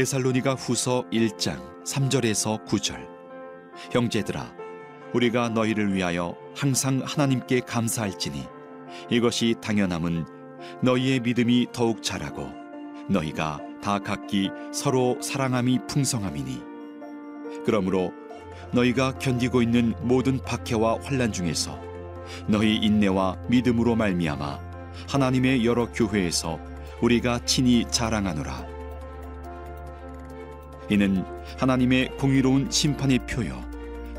데살로니가 후서 1장 3절에서 9절. 형제들아 우리가 너희를 위하여 항상 하나님께 감사할지니 이것이 당연함은 너희의 믿음이 더욱 자라고 너희가 다 각기 서로 사랑함이 풍성함이니. 그러므로 너희가 견디고 있는 모든 박해와 환란 중에서 너희 인내와 믿음으로 말미암아 하나님의 여러 교회에서 우리가 친히 자랑하노라 이는 하나님의 공의로운 심판의 표요.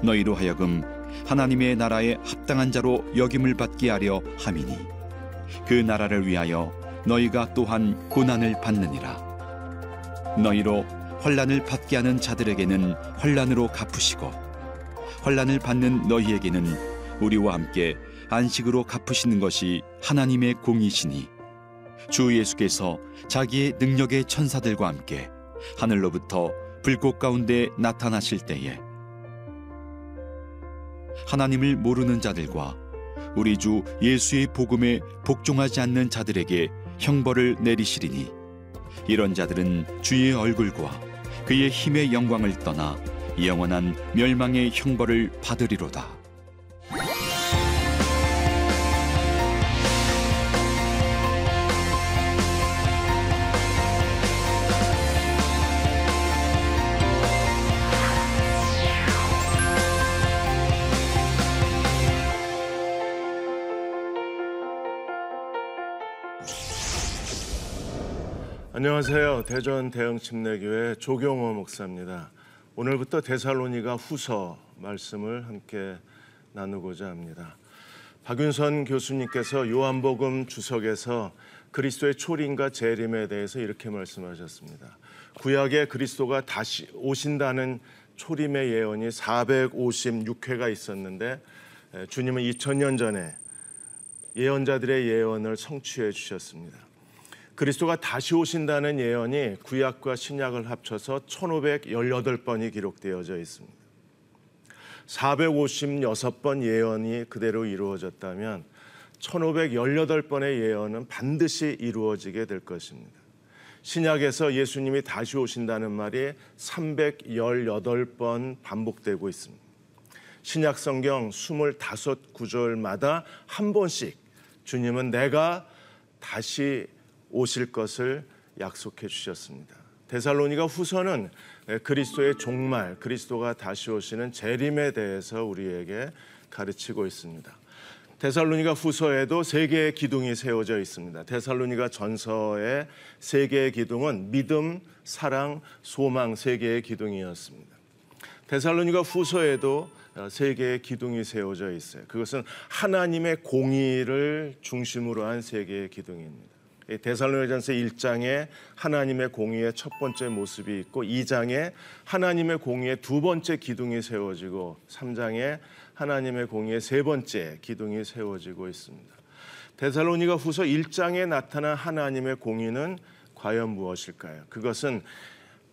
너희로 하여금 하나님의 나라에 합당한 자로 여김을 받게 하려 함이니 그 나라를 위하여 너희가 또한 고난을 받느니라. 너희로 환란을 받게 하는 자들에게는 환란으로 갚으시고 환란을 받는 너희에게는 우리와 함께 안식으로 갚으시는 것이 하나님의 공이시니 주 예수께서 자기의 능력의 천사들과 함께 하늘로부터 불꽃 가운데 나타나실 때에 하나님을 모르는 자들과 우리 주 예수의 복음에 복종하지 않는 자들에게 형벌을 내리시리니 이런 자들은 주의 얼굴과 그의 힘의 영광을 떠나 영원한 멸망의 형벌을 받으리로다. 안녕하세요. 대전 대형 침례교회 조경호 목사입니다. 오늘부터 데살로니가 후서 말씀을 함께 나누고자 합니다. 박윤선 교수님께서 요한복음 주석에서 그리스도의 초림과 재림에 대해서 이렇게 말씀하셨습니다. 구약에 그리스도가 다시 오신다는 초림의 예언이 456회가 있었는데 주님은 2000년 전에 예언자들의 예언을 성취해 주셨습니다. 그리스도가 다시 오신다는 예언이 구약과 신약을 합쳐서 1518번이 기록되어져 있습니다. 456번 예언이 그대로 이루어졌다면 1518번의 예언은 반드시 이루어지게 될 것입니다. 신약에서 예수님이 다시 오신다는 말이 318번 반복되고 있습니다. 신약 성경 25구절마다 한 번씩 주님은 내가 다시 오실 것을 약속해 주셨습니다. 데살로니가 후서는 그리스도의 종말, 그리스도가 다시 오시는 재림에 대해서 우리에게 가르치고 있습니다. 데살로니가 후서에도 세 개의 기둥이 세워져 있습니다. 데살로니가 전서의 세 개의 기둥은 믿음, 사랑, 소망 세 개의 기둥이었습니다. 데살로니가 후서에도 세 개의 기둥이 세워져 있어요. 그것은 하나님의 공의를 중심으로 한 세 개의 기둥입니다. 데살로니전서 1장에 하나님의 공의의 첫 번째 모습이 있고 2장에 하나님의 공의의 두 번째 기둥이 세워지고 3장에 하나님의 공의의 세 번째 기둥이 세워지고 있습니다. 데살로니가 후서 1장에 나타난 하나님의 공의는 과연 무엇일까요? 그것은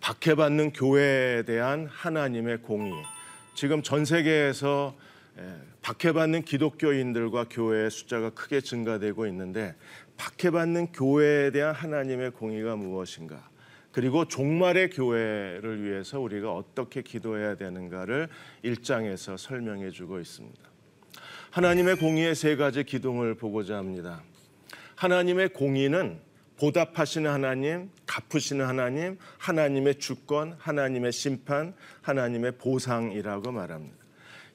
박해받는 교회에 대한 하나님의 공의. 지금 전 세계에서 박해받는 기독교인들과 교회의 숫자가 크게 증가되고 있는데 박해받는 교회에 대한 하나님의 공의가 무엇인가? 그리고 종말의 교회를 위해서 우리가 어떻게 기도해야 되는가를 일장에서 설명해 주고 있습니다. 하나님의 공의의 세 가지 기둥을 보고자 합니다. 하나님의 공의는 보답하시는 하나님, 갚으시는 하나님, 하나님의 주권, 하나님의 심판, 하나님의 보상이라고 말합니다.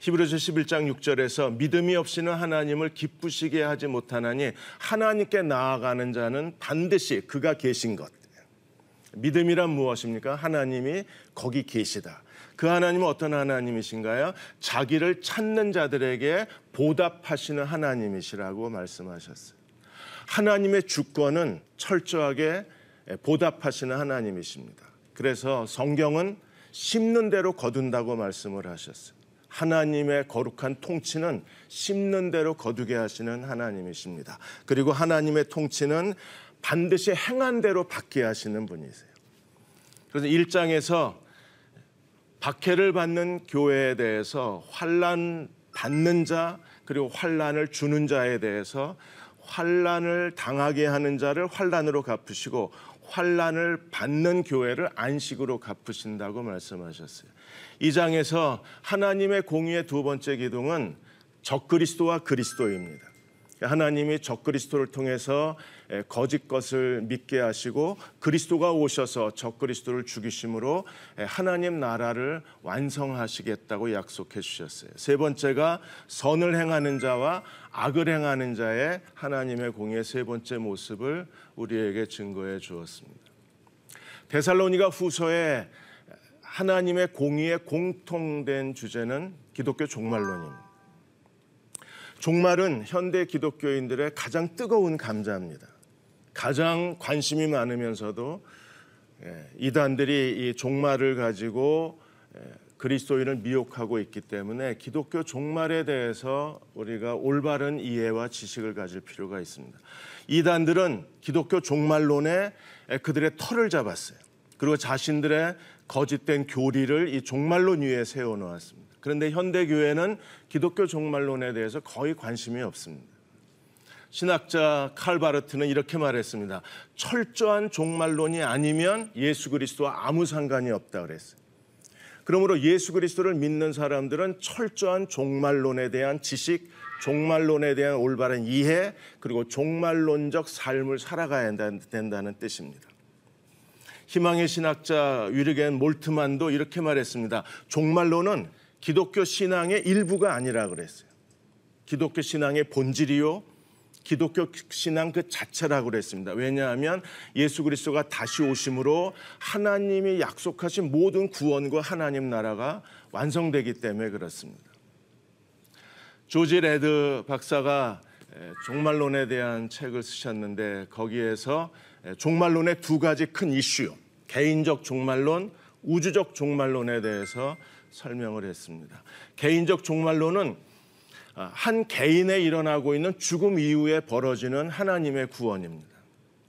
히브리서 11장 6절에서 믿음이 없이는 하나님을 기쁘시게 하지 못하나니 하나님께 나아가는 자는 반드시 그가 계신 것. 믿음이란 무엇입니까? 하나님이 거기 계시다. 그 하나님은 어떤 하나님이신가요? 자기를 찾는 자들에게 보답하시는 하나님이시라고 말씀하셨어요. 하나님의 주권은 철저하게 보답하시는 하나님이십니다. 그래서 성경은 심는 대로 거둔다고 말씀을 하셨어요. 하나님의 거룩한 통치는 심는 대로 거두게 하시는 하나님이십니다. 그리고 하나님의 통치는 반드시 행한 대로 받게 하시는 분이세요. 그래서 1장에서 박해를 받는 교회에 대해서 환란 받는 자 그리고 환란을 주는 자에 대해서 환란을 당하게 하는 자를 환란으로 갚으시고 환란을 받는 교회를 안식으로 갚으신다고 말씀하셨어요. 이 장에서 하나님의 공의의 두 번째 기둥은 적그리스도와 그리스도입니다. 하나님이 적그리스도를 통해서 거짓 것을 믿게 하시고 그리스도가 오셔서 적그리스도를 죽이심으로 하나님 나라를 완성하시겠다고 약속해 주셨어요. 세 번째가 선을 행하는 자와 악을 행하는 자의 하나님의 공의 세 번째 모습을 우리에게 증거해 주었습니다. 데살로니가 후서에 하나님의 공의의 공통된 주제는 기독교 종말론입니다. 종말은 현대 기독교인들의 가장 뜨거운 감자입니다. 가장 관심이 많으면서도 예, 이단들이 이 종말을 가지고 예, 그리스도인을 미혹하고 있기 때문에 기독교 종말에 대해서 우리가 올바른 이해와 지식을 가질 필요가 있습니다. 이단들은 기독교 종말론에 그들의 털을 잡았어요. 그리고 자신들의 거짓된 교리를 이 종말론 위에 세워 놓았습니다. 그런데 현대 교회는 기독교 종말론에 대해서 거의 관심이 없습니다. 신학자 칼바르트는 이렇게 말했습니다. 철저한 종말론이 아니면 예수 그리스도와 아무 상관이 없다 그랬어요. 그러므로 예수 그리스도를 믿는 사람들은 철저한 종말론에 대한 지식, 종말론에 대한 올바른 이해, 그리고 종말론적 삶을 살아가야 된다는 뜻입니다. 희망의 신학자 위르겐 몰트만도 이렇게 말했습니다. 종말론은 기독교 신앙의 일부가 아니라 그랬어요. 기독교 신앙의 본질이요. 기독교 신앙 그 자체라고 그랬습니다. 왜냐하면 예수 그리스도가 다시 오심으로 하나님이 약속하신 모든 구원과 하나님 나라가 완성되기 때문에 그렇습니다. 조지 레드 박사가 종말론에 대한 책을 쓰셨는데 거기에서 종말론의 두 가지 큰 이슈, 개인적 종말론, 우주적 종말론에 대해서 설명을 했습니다. 개인적 종말론은 아, 한 개인에 일어나고 있는 죽음 이후에 벌어지는 하나님의 구원입니다.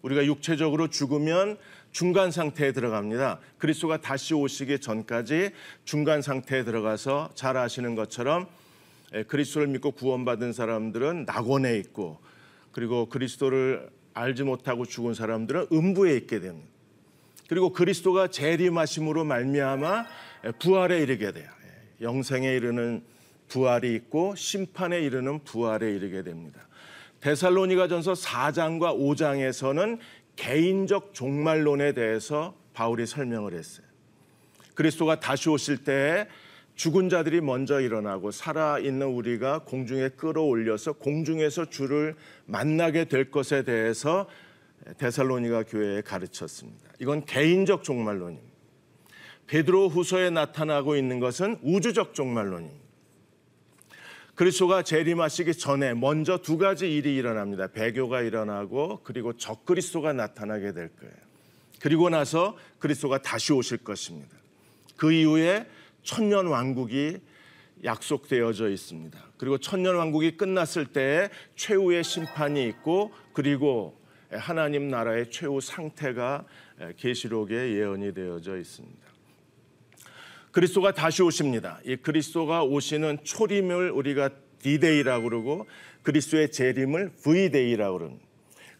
우리가 육체적으로 죽으면 중간 상태에 들어갑니다. 그리스도가 다시 오시기 전까지 중간 상태에 들어가서 잘 아시는 것처럼 그리스도를 믿고 구원받은 사람들은 낙원에 있고 그리고 그리스도를 알지 못하고 죽은 사람들은 음부에 있게 됩니다. 그리고 그리스도가 재림하심으로 말미암아 부활에 이르게 돼요. 예, 영생에 이르는 부활이 있고 심판에 이르는 부활에 이르게 됩니다. 데살로니가전서 4장과 5장에서는 개인적 종말론에 대해서 바울이 설명을 했어요. 그리스도가 다시 오실 때 죽은 자들이 먼저 일어나고 살아 있는 우리가 공중에 끌어올려서 공중에서 주를 만나게 될 것에 대해서 데살로니가 교회에 가르쳤습니다. 이건 개인적 종말론입니다. 베드로 후서에 나타나고 있는 것은 우주적 종말론입니다. 그리스도가 재림하시기 전에 먼저 두 가지 일이 일어납니다. 배교가 일어나고 그리고 적그리스도가 나타나게 될 거예요. 그리고 나서 그리스도가 다시 오실 것입니다. 그 이후에 천년 왕국이 약속되어져 있습니다. 그리고 천년 왕국이 끝났을 때 최후의 심판이 있고 그리고 하나님 나라의 최후 상태가 계시록에 예언이 되어져 있습니다. 그리스도가 다시 오십니다. 이 그리스도가 오시는 초림을 우리가 디데이라고 그러고 그리스도의 재림을 V-Day라고 그럽니다.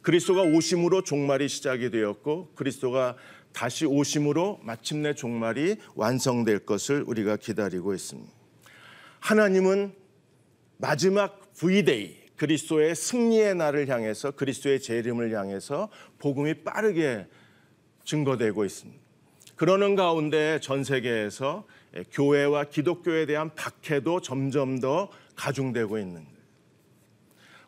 그리스도가 오심으로 종말이 시작이 되었고 그리스도가 다시 오심으로 마침내 종말이 완성될 것을 우리가 기다리고 있습니다. 하나님은 마지막 V데이 그리스도의 승리의 날을 향해서 그리스도의 재림을 향해서 복음이 빠르게 증거되고 있습니다. 그러는 가운데 전 세계에서 교회와 기독교에 대한 박해도 점점 더 가중되고 있는 거예요.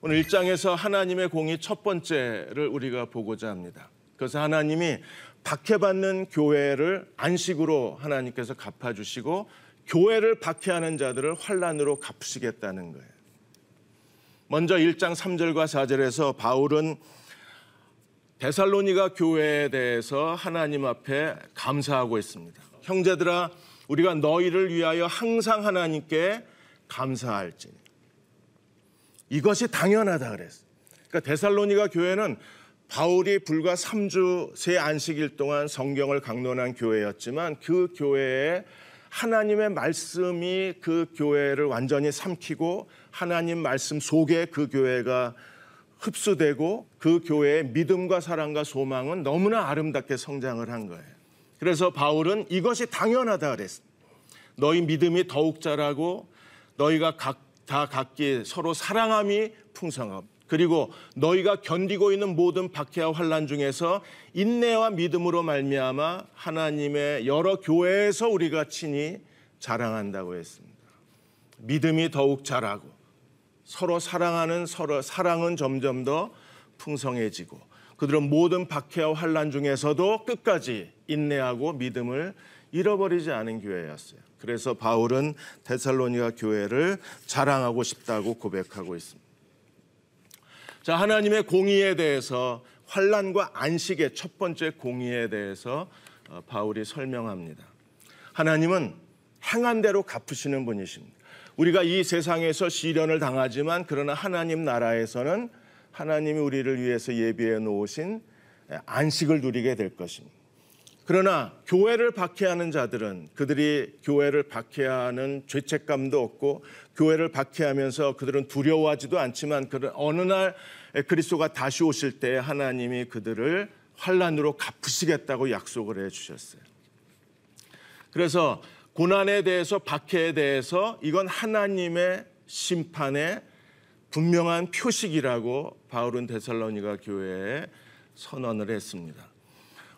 오늘 1장에서 하나님의 공이 첫 번째를 우리가 보고자 합니다. 그래서 하나님이 박해받는 교회를 안식으로 하나님께서 갚아주시고 교회를 박해하는 자들을 환란으로 갚으시겠다는 거예요. 먼저 1장 3절과 4절에서 바울은 데살로니가 교회에 대해서 하나님 앞에 감사하고 있습니다. 형제들아 우리가 너희를 위하여 항상 하나님께 감사할지. 이것이 당연하다 그랬어. 그러니까 데살로니가 교회는 바울이 불과 3주 새 안식일 동안 성경을 강론한 교회였지만 그 교회에 하나님의 말씀이 그 교회를 완전히 삼키고 하나님 말씀 속에 그 교회가 흡수되고 그 교회의 믿음과 사랑과 소망은 너무나 아름답게 성장을 한 거예요. 그래서 바울은 이것이 당연하다 그랬어. 너희 믿음이 더욱 자라고 너희가 각, 다 각기 서로 사랑함이 풍성하고 그리고 너희가 견디고 있는 모든 박해와 환란 중에서 인내와 믿음으로 말미암아 하나님의 여러 교회에서 우리가 친히 자랑한다고 했습니다. 믿음이 더욱 자라고 서로 사랑하는 서로 사랑은 점점 더 풍성해지고 그들은 모든 박해와 환란 중에서도 끝까지 인내하고 믿음을 잃어버리지 않은 교회였어요. 그래서 바울은 데살로니가 교회를 자랑하고 싶다고 고백하고 있습니다. 자, 하나님의 공의에 대해서 환란과 안식의 첫 번째 공의에 대해서 어, 바울이 설명합니다. 하나님은 행한 대로 갚으시는 분이십니다. 우리가 이 세상에서 시련을 당하지만 그러나 하나님 나라에서는 하나님이 우리를 위해서 예비해 놓으신 안식을 누리게 될 것입니다. 그러나 교회를 박해하는 자들은 그들이 교회를 박해하는 죄책감도 없고 교회를 박해하면서 그들은 두려워하지도 않지만 그런 어느 날 그리스도가 다시 오실 때 하나님이 그들을 환란으로 갚으시겠다고 약속을 해 주셨어요. 그래서 고난에 대해서 박해에 대해서 이건 하나님의 심판의 분명한 표식이라고 바울은 데살로니가 교회에 선언을 했습니다.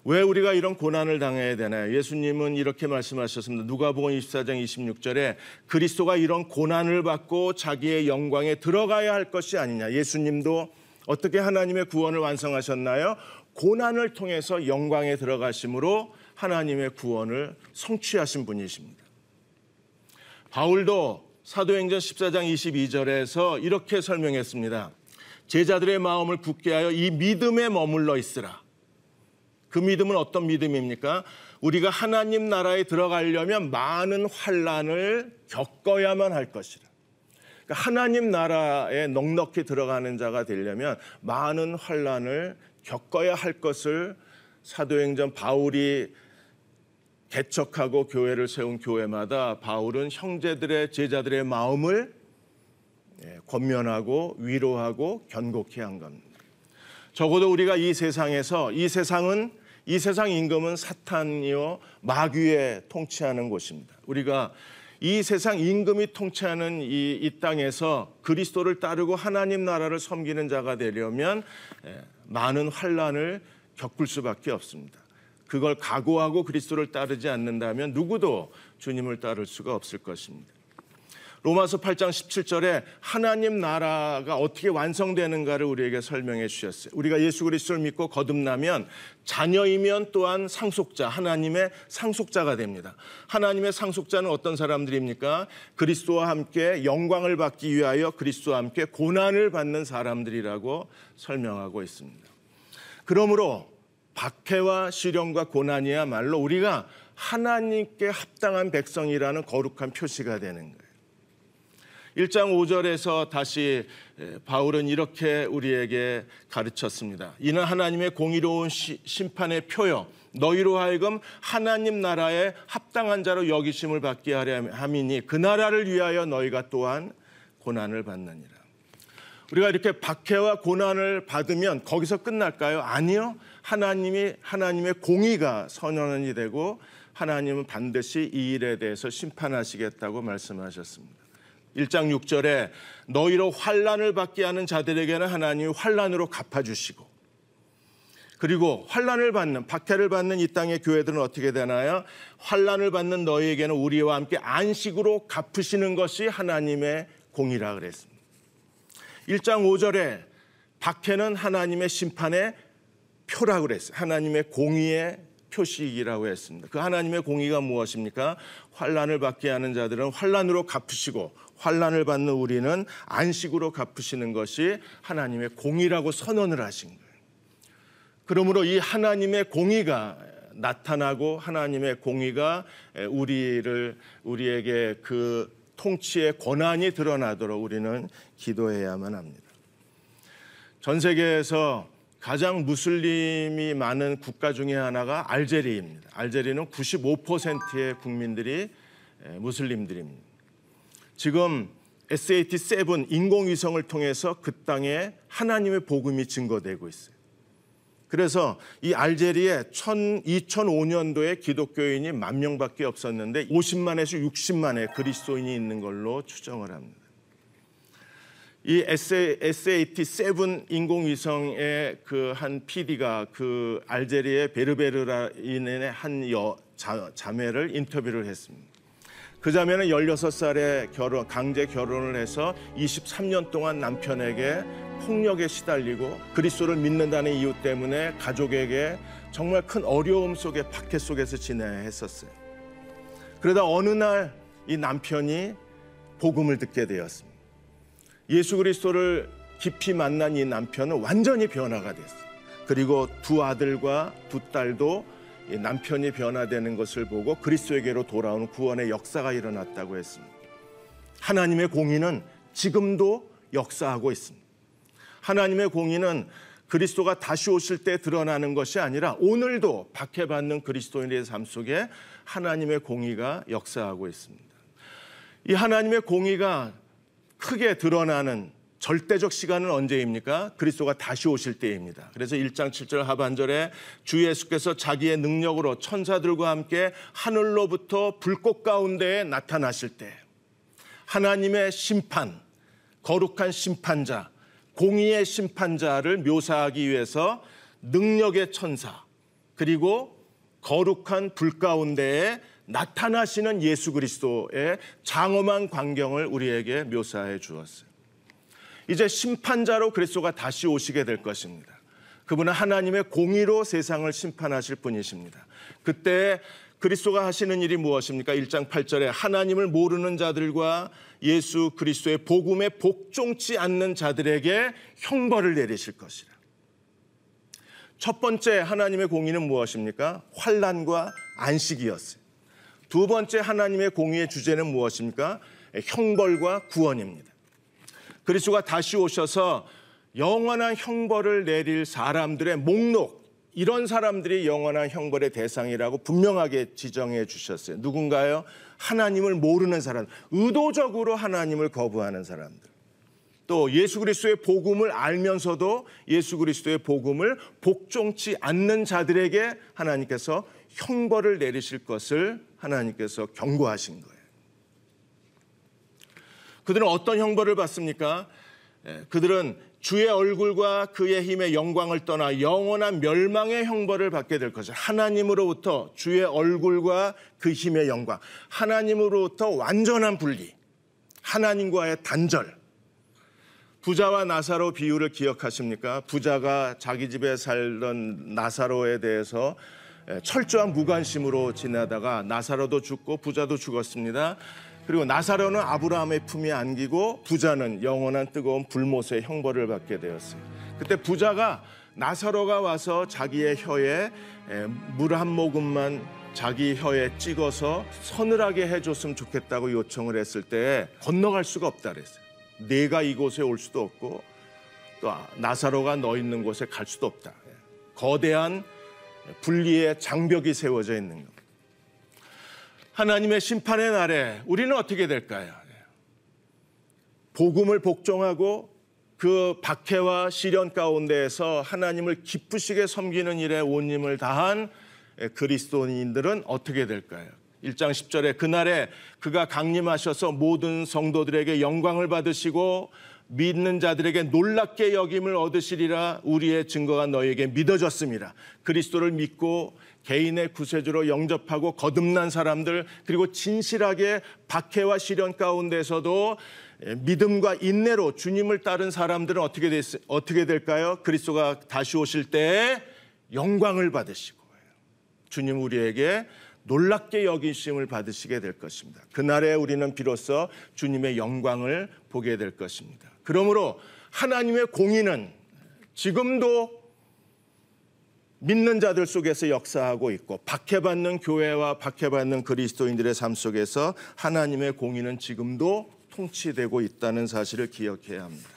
왜 우리가 이런 고난을 당해야 되나요? 예수님은 이렇게 말씀하셨습니다. 누가복음 24장 26절에 그리스도가 이런 고난을 받고 자기의 영광에 들어가야 할 것이 아니냐. 예수님도 어떻게 하나님의 구원을 완성하셨나요? 고난을 통해서 영광에 들어가심으로 하나님의 구원을 성취하신 분이십니다. 바울도 사도행전 14장 22절에서 이렇게 설명했습니다. 제자들의 마음을 굳게 하여 이 믿음에 머물러 있으라. 그 믿음은 어떤 믿음입니까? 우리가 하나님 나라에 들어가려면 많은 환란을 겪어야만 할 것이라. 그러니까 하나님 나라에 넉넉히 들어가는 자가 되려면 많은 환란을 겪어야 할 것을 사도행전 바울이 개척하고 교회를 세운 교회마다 바울은 형제들의 제자들의 마음을 예, 권면하고 위로하고 견고케 한 겁니다. 적어도 우리가 이 세상에서 이 세상은 이 세상 임금은 사탄이요 마귀에 통치하는 곳입니다. 우리가 이 세상 임금이 통치하는 이, 이 땅에서 그리스도를 따르고 하나님 나라를 섬기는 자가 되려면 예, 많은 환란을 겪을 수밖에 없습니다. 그걸 각오하고 그리스도를 따르지 않는다면 누구도 주님을 따를 수가 없을 것입니다. 로마서 8장 17절에 하나님 나라가 어떻게 완성되는가를 우리에게 설명해 주셨어요. 우리가 예수 그리스도를 믿고 거듭나면 자녀이면 또한 상속자, 하나님의 상속자가 됩니다. 하나님의 상속자는 어떤 사람들입니까? 그리스도와 함께 영광을 받기 위하여 그리스도와 함께 고난을 받는 사람들이라고 설명하고 있습니다. 그러므로 박해와 시련과 고난이야말로 우리가 하나님께 합당한 백성이라는 거룩한 표시가 되는 거예요. 1장 5절에서 다시 바울은 이렇게 우리에게 가르쳤습니다. 이는 하나님의 공의로운 시, 심판의 표요. 너희로 하여금 하나님 나라에 합당한 자로 여기심을 받게 하려 함이니 그 나라를 위하여 너희가 또한 고난을 받느니라. 우리가 이렇게 박해와 고난을 받으면 거기서 끝날까요? 아니요. 하나님이 하나님의 공의가 선언이 되고 하나님은 반드시 이 일에 대해서 심판하시겠다고 말씀하셨습니다. 1장 6절에 너희로 환란을 받게 하는 자들에게는 하나님이 환란으로 갚아 주시고 그리고 환란을 받는 박해를 받는 이 땅의 교회들은 어떻게 되나요? 환란을 받는 너희에게는 우리와 함께 안식으로 갚으시는 것이 하나님의 공이라 그랬습니다. 1장 5절에 박해는 하나님의 심판의 표라고 그랬어요. 하나님의 공의의 표식이라고 했습니다. 그 하나님의 공의가 무엇입니까? 환란을 받게 하는 자들은 환란으로 갚으시고 환란을 받는 우리는 안식으로 갚으시는 것이 하나님의 공의라고 선언을 하신 거예요. 그러므로 이 하나님의 공의가 나타나고 하나님의 공의가 우리를 우리에게 그 통치의 권한이 드러나도록 우리는 기도해야만 합니다. 전 세계에서 가장 무슬림이 많은 국가 중에 하나가 알제리입니다. 알제리는 95%의 국민들이 무슬림들입니다. 지금 SAT-7 인공위성을 통해서 그 땅에 하나님의 복음이 증거되고 있어요. 그래서 이 알제리에 2005년도에 기독교인이 만 명밖에 없었는데 50만에서 60만의 그리스도인이 있는 걸로 추정을 합니다. 이 SAT-7 인공위성의 그 한 PD가 그 알제리의 베르베르라인의 한 여, 자, 자매를 인터뷰를 했습니다. 그 자매는 16살에 결혼, 강제 결혼을 해서 23년 동안 남편에게 폭력에 시달리고 그리스도를 믿는다는 이유 때문에 가족에게 정말 큰 어려움 속에 박해 속에서 지내야 했었어요. 그러다 어느 날 이 남편이 복음을 듣게 되었습니다. 예수 그리스도를 깊이 만난 이 남편은 완전히 변화가 됐어요. 그리고 두 아들과 두 딸도 남편이 변화되는 것을 보고 그리스도에게로 돌아오는 구원의 역사가 일어났다고 했습니다. 하나님의 공의는 지금도 역사하고 있습니다. 하나님의 공의는 그리스도가 다시 오실 때 드러나는 것이 아니라 오늘도 박해받는 그리스도인의 삶 속에 하나님의 공의가 역사하고 있습니다. 이 하나님의 공의가 크게 드러나는 절대적 시간은 언제입니까? 그리스도가 다시 오실 때입니다. 그래서 1장 7절 하반절에 주 예수께서 자기의 능력으로 천사들과 함께 하늘로부터 불꽃 가운데에 나타나실 때 하나님의 심판, 거룩한 심판자, 공의의 심판자를 묘사하기 위해서 능력의 천사 그리고 거룩한 불 가운데에 나타나시는 예수 그리스도의 장엄한 광경을 우리에게 묘사해 주었어요. 이제 심판자로 그리스도가 다시 오시게 될 것입니다. 그분은 하나님의 공의로 세상을 심판하실 분이십니다. 그때 그리스도가 하시는 일이 무엇입니까? 1장 8절에 하나님을 모르는 자들과 예수 그리스도의 복음에 복종치 않는 자들에게 형벌을 내리실 것이라. 첫 번째 하나님의 공의는 무엇입니까? 환란과 안식이었어요. 두 번째 하나님의 공의의 주제는 무엇입니까? 형벌과 구원입니다. 그리스도가 다시 오셔서 영원한 형벌을 내릴 사람들의 목록 이런 사람들이 영원한 형벌의 대상이라고 분명하게 지정해 주셨어요. 누군가요? 하나님을 모르는 사람, 의도적으로 하나님을 거부하는 사람들. 또 예수 그리스도의 복음을 알면서도 예수 그리스도의 복음을 복종치 않는 자들에게 하나님께서 형벌을 내리실 것을 하나님께서 경고하신 거예요. 그들은 어떤 형벌을 받습니까? 예, 그들은 주의 얼굴과 그의 힘의 영광을 떠나 영원한 멸망의 형벌을 받게 될 것을 하나님으로부터 주의 얼굴과 그 힘의 영광, 하나님으로부터 완전한 분리, 하나님과의 단절. 부자와 나사로 비유를 기억하십니까? 부자가 자기 집에 살던 나사로에 대해서 철저한 무관심으로 지나다가 나사로도 죽고 부자도 죽었습니다. 그리고 나사로는 아브라함의 품에 안기고 부자는 영원한 뜨거운 불못의 형벌을 받게 되었어요. 그때 부자가 나사로가 와서 자기의 혀에 물 한 모금만 자기 혀에 찍어서 서늘하게 해줬으면 좋겠다고 요청을 했을 때 건너갈 수가 없다 그랬어요. 내가 이곳에 올 수도 없고 또 나사로가 너 있는 곳에 갈 수도 없다. 거대한 분리의 장벽이 세워져 있는 겁니다. 하나님의 심판의 날에 우리는 어떻게 될까요? 복음을 복종하고 그 박해와 시련 가운데에서 하나님을 기쁘시게 섬기는 일에 온 힘을 다한 그리스도인들은 어떻게 될까요? 1장 10절에 그날에 그가 강림하셔서 모든 성도들에게 영광을 받으시고 믿는 자들에게 놀랍게 여김을 얻으시리라 우리의 증거가 너에게 믿어졌습니다. 그리스도를 믿고 개인의 구세주로 영접하고 거듭난 사람들 그리고 진실하게 박해와 시련 가운데서도 믿음과 인내로 주님을 따른 사람들은 어떻게 됐, 어떻게 될까요? 그리스도가 다시 오실 때 영광을 받으시고 주님 우리에게 놀랍게 여기심을 받으시게 될 것입니다. 그날에 우리는 비로소 주님의 영광을 보게 될 것입니다. 그러므로 하나님의 공의는 지금도 믿는 자들 속에서 역사하고 있고 박해받는 교회와 박해받는 그리스도인들의 삶 속에서 하나님의 공의는 지금도 통치되고 있다는 사실을 기억해야 합니다.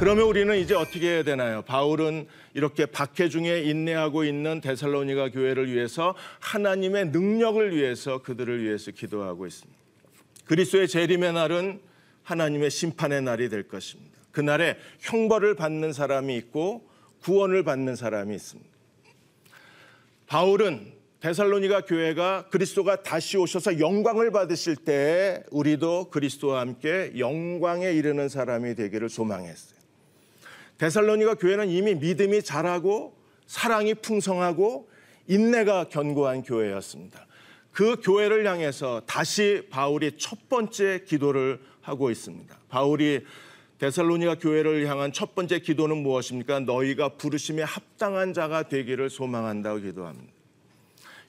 그러면 우리는 이제 어떻게 해야 되나요? 바울은 이렇게 박해 중에 인내하고 있는 데살로니가 교회를 위해서 하나님의 능력을 위해서 그들을 위해서 기도하고 있습니다. 그리스도의 재림의 날은 하나님의 심판의 날이 될 것입니다. 그날에 형벌을 받는 사람이 있고 구원을 받는 사람이 있습니다. 바울은 데살로니가 교회가 그리스도가 다시 오셔서 영광을 받으실 때 우리도 그리스도와 함께 영광에 이르는 사람이 되기를 소망했어요. 데살로니가 교회는 이미 믿음이 자라고 사랑이 풍성하고 인내가 견고한 교회였습니다. 그 교회를 향해서 다시 바울이 첫 번째 기도를 하고 있습니다. 바울이 데살로니가 교회를 향한 첫 번째 기도는 무엇입니까? 너희가 부르심에 합당한 자가 되기를 소망한다고 기도합니다.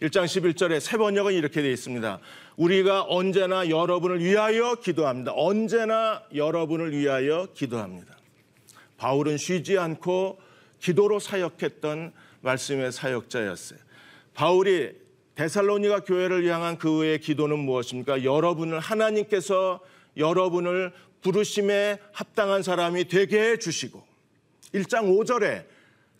1장 11절에 세 번역은 이렇게 되어 있습니다. 우리가 언제나 여러분을 위하여 기도합니다. 언제나 여러분을 위하여 기도합니다. 바울은 쉬지 않고 기도로 사역했던 말씀의 사역자였어요. 바울이 데살로니가 교회를 향한 그의 기도는 무엇입니까? 여러분을 하나님께서 여러분을 부르심에 합당한 사람이 되게 해 주시고 1장 5절에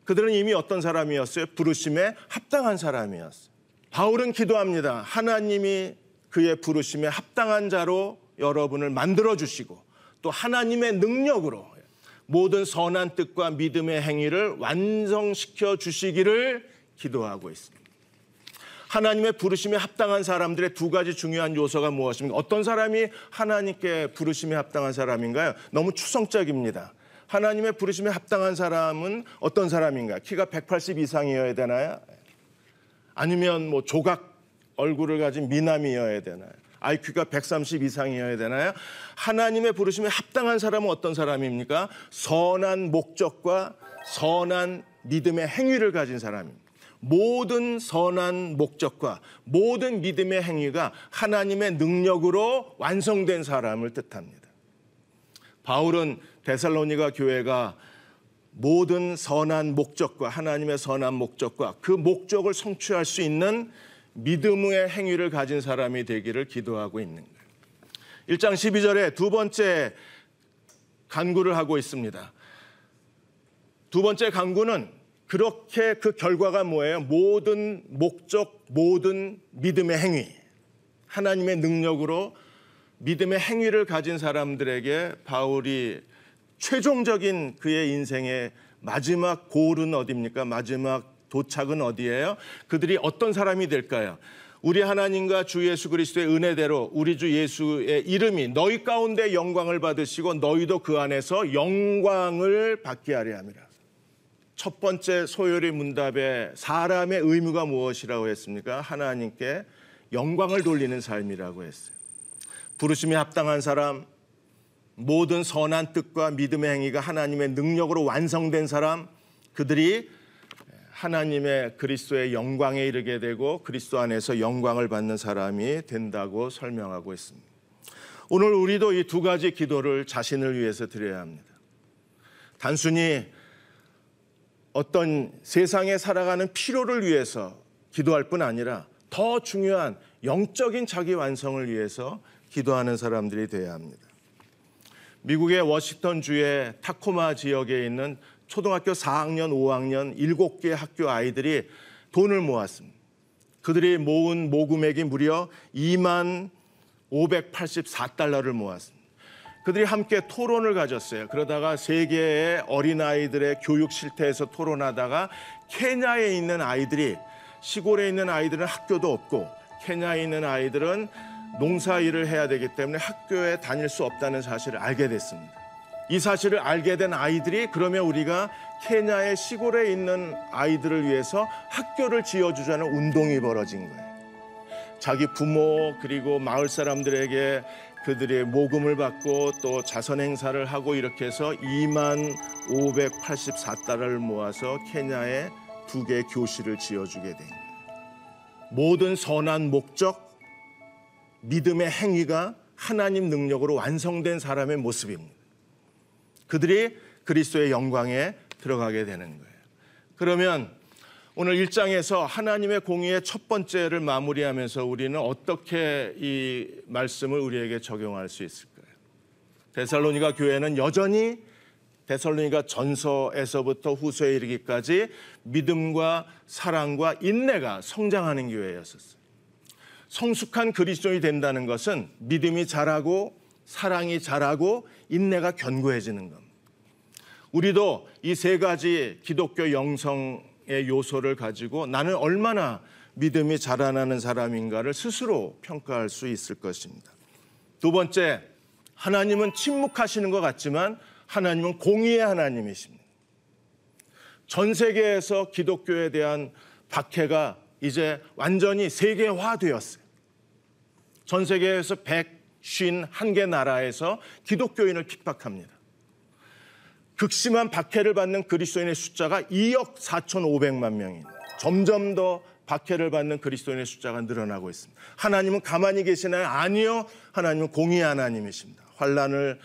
그들은 이미 어떤 사람이었어요? 부르심에 합당한 사람이었어요. 바울은 기도합니다. 하나님이 그의 부르심에 합당한 자로 여러분을 만들어 주시고 또 하나님의 능력으로 모든 선한 뜻과 믿음의 행위를 완성시켜 주시기를 기도하고 있습니다. 하나님의 부르심에 합당한 사람들의 두 가지 중요한 요소가 무엇입니까? 어떤 사람이 하나님께 부르심에 합당한 사람인가요? 너무 추성적입니다. 하나님의 부르심에 합당한 사람은 어떤 사람인가? 키가 180 이상이어야 되나요? 아니면 뭐 조각 얼굴을 가진 미남이어야 되나요? IQ가 130 이상이어야 되나요? 하나님의 부르심에 합당한 사람은 어떤 사람입니까? 선한 목적과 선한 믿음의 행위를 가진 사람입니다. 모든 선한 목적과 모든 믿음의 행위가 하나님의 능력으로 완성된 사람을 뜻합니다. 바울은 데살로니가 교회가 모든 선한 목적과 하나님의 선한 목적과 그 목적을 성취할 수 있는 믿음의 행위를 가진 사람이 되기를 기도하고 있는 거예요. 1장 12절에 두 번째 간구를 하고 있습니다. 두 번째 간구는 그렇게 그 결과가 뭐예요? 모든 목적, 모든 믿음의 행위. 하나님의 능력으로 믿음의 행위를 가진 사람들에게 바울이 최종적인 그의 인생의 마지막 골은 어디입니까? 마지막 도착은 어디예요? 그들이 어떤 사람이 될까요? 우리 하나님과 주 예수 그리스도의 은혜대로 우리 주 예수의 이름이 너희 가운데 영광을 받으시고 너희도 그 안에서 영광을 받게 하려 함이라. 첫 번째 소요리 문답에 사람의 의무가 무엇이라고 했습니까? 하나님께 영광을 돌리는 삶이라고 했어요. 부르심에 합당한 사람, 모든 선한 뜻과 믿음의 행위가 하나님의 능력으로 완성된 사람, 그들이 하나님의 그리스도의 영광에 이르게 되고 그리스도 안에서 영광을 받는 사람이 된다고 설명하고 있습니다. 오늘 우리도 이 두 가지 기도를 자신을 위해서 드려야 합니다. 단순히 어떤 세상에 살아가는 필요를 위해서 기도할 뿐 아니라 더 중요한 영적인 자기 완성을 위해서 기도하는 사람들이 되어야 합니다. 미국의 워싱턴 주의 타코마 지역에 있는 초등학교 4학년, 5학년 7개 학교 아이들이 돈을 모았습니다. 그들이 모은 모금액이 무려 2만 584달러를 모았습니다. 그들이 함께 토론을 가졌어요. 그러다가 세계의 어린아이들의 교육 실태에서 토론하다가 케냐에 있는 아이들이 시골에 있는 아이들은 학교도 없고 케냐에 있는 아이들은 농사 일을 해야 되기 때문에 학교에 다닐 수 없다는 사실을 알게 됐습니다. 이 사실을 알게 된 아이들이 그러면 우리가 케냐의 시골에 있는 아이들을 위해서 학교를 지어주자는 운동이 벌어진 거예요. 자기 부모 그리고 마을 사람들에게 그들의 모금을 받고 또 자선 행사를 하고 이렇게 해서 2만 584달러를 모아서 케냐에 두 개의 교실을 지어주게 된. 모든 선한 목적, 믿음의 행위가 하나님 능력으로 완성된 사람의 모습입니다. 그들이 그리스도의 영광에 들어가게 되는 거예요. 그러면 오늘 1장에서 하나님의 공의의 첫 번째를 마무리하면서 우리는 어떻게 이 말씀을 우리에게 적용할 수 있을까요? 데살로니가 교회는 여전히 데살로니가 전서에서부터 후서에 이르기까지 믿음과 사랑과 인내가 성장하는 교회였었어요. 성숙한 그리스도인이 된다는 것은 믿음이 자라고 사랑이 자라고 인내가 견고해지는 겁니다. 우리도 이 세 가지 기독교 영성의 요소를 가지고 나는 얼마나 믿음이 자라나는 사람인가를 스스로 평가할 수 있을 것입니다. 두 번째, 하나님은 침묵하시는 것 같지만 하나님은 공의의 하나님이십니다. 전 세계에서 기독교에 대한 박해가 이제 완전히 세계화되었어요. 전 세계에서 151개 나라에서 기독교인을 핍박합니다. 극심한 박해를 받는 그리스도인의 숫자가 2억 4,500만 명입니다. 점점 더 박해를 받는 그리스도인의 숫자가 늘어나고 있습니다. 하나님은 가만히 계시나요? 아니요. 하나님은 공의 하나님이십니다. 환란을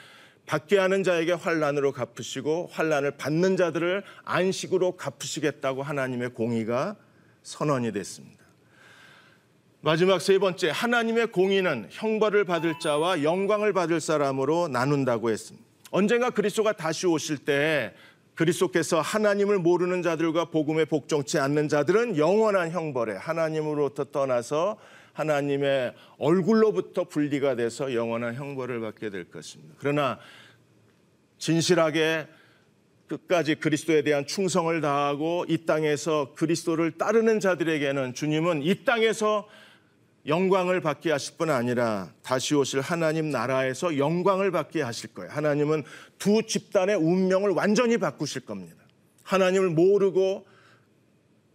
받게 하는 자에게 환란으로 갚으시고 환란을 받는 자들을 안식으로 갚으시겠다고 하나님의 공의가 선언이 됐습니다. 마지막 세 번째 하나님의 공의는 형벌을 받을 자와 영광을 받을 사람으로 나눈다고 했습니다. 언젠가 그리스도가 다시 오실 때 그리스도께서 하나님을 모르는 자들과 복음에 복종치 않는 자들은 영원한 형벌에 하나님으로부터 떠나서 하나님의 얼굴로부터 분리가 돼서 영원한 형벌을 받게 될 것입니다. 그러나 진실하게 끝까지 그리스도에 대한 충성을 다하고 이 땅에서 그리스도를 따르는 자들에게는 주님은 이 땅에서 영광을 받게 하실 뿐 아니라 다시 오실 하나님 나라에서 영광을 받게 하실 거예요. 하나님은 두 집단의 운명을 완전히 바꾸실 겁니다. 하나님을 모르고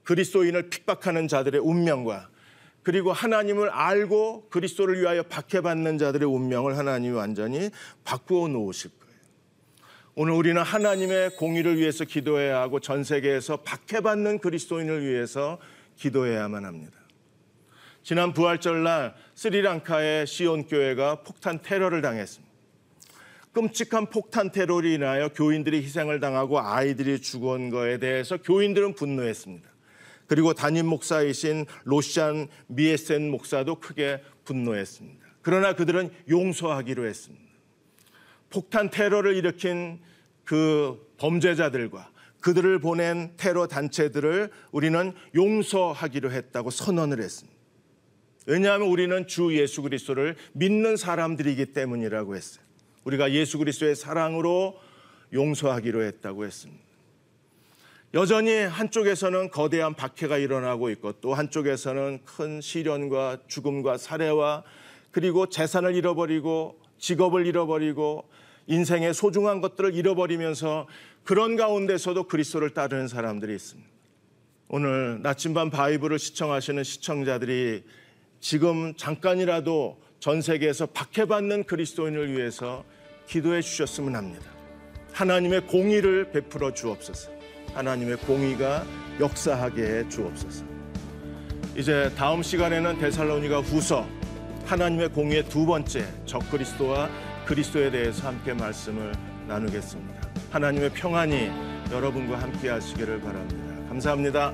그리스도인을 핍박하는 자들의 운명과 그리고 하나님을 알고 그리스도를 위하여 박해받는 자들의 운명을 하나님이 완전히 바꾸어 놓으실 거예요. 오늘 우리는 하나님의 공의를 위해서 기도해야 하고 전 세계에서 박해받는 그리스도인을 위해서 기도해야만 합니다. 지난 부활절날 스리랑카의 시온 교회가 폭탄 테러를 당했습니다. 끔찍한 폭탄 테러로 인하여 교인들이 희생을 당하고 아이들이 죽은 거에 대해서 교인들은 분노했습니다. 그리고 담임 목사이신 로시안 미에센 목사도 크게 분노했습니다. 그러나 그들은 용서하기로 했습니다. 폭탄 테러를 일으킨 그 범죄자들과 그들을 보낸 테러 단체들을 우리는 용서하기로 했다고 선언을 했습니다. 왜냐하면 우리는 주 예수 그리스도를 믿는 사람들이기 때문이라고 했어요. 우리가 예수 그리스도의 사랑으로 용서하기로 했다고 했습니다. 여전히 한쪽에서는 거대한 박해가 일어나고 있고 또 한쪽에서는 큰 시련과 죽음과 살해와 그리고 재산을 잃어버리고 직업을 잃어버리고 인생의 소중한 것들을 잃어버리면서 그런 가운데서도 그리스도를 따르는 사람들이 있습니다. 오늘 나침반 바이블을 시청하시는 시청자들이 지금 잠깐이라도 전 세계에서 박해받는 그리스도인을 위해서 기도해 주셨으면 합니다. 하나님의 공의를 베풀어 주옵소서. 하나님의 공의가 역사하게 해 주옵소서. 이제 다음 시간에는 데살로니가 후서 하나님의 공의의 두 번째 적그리스도와 그리스도에 대해서 함께 말씀을 나누겠습니다. 하나님의 평안이 여러분과 함께 하시기를 바랍니다. 감사합니다.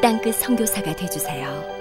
땅끝 성교사가 되주세요.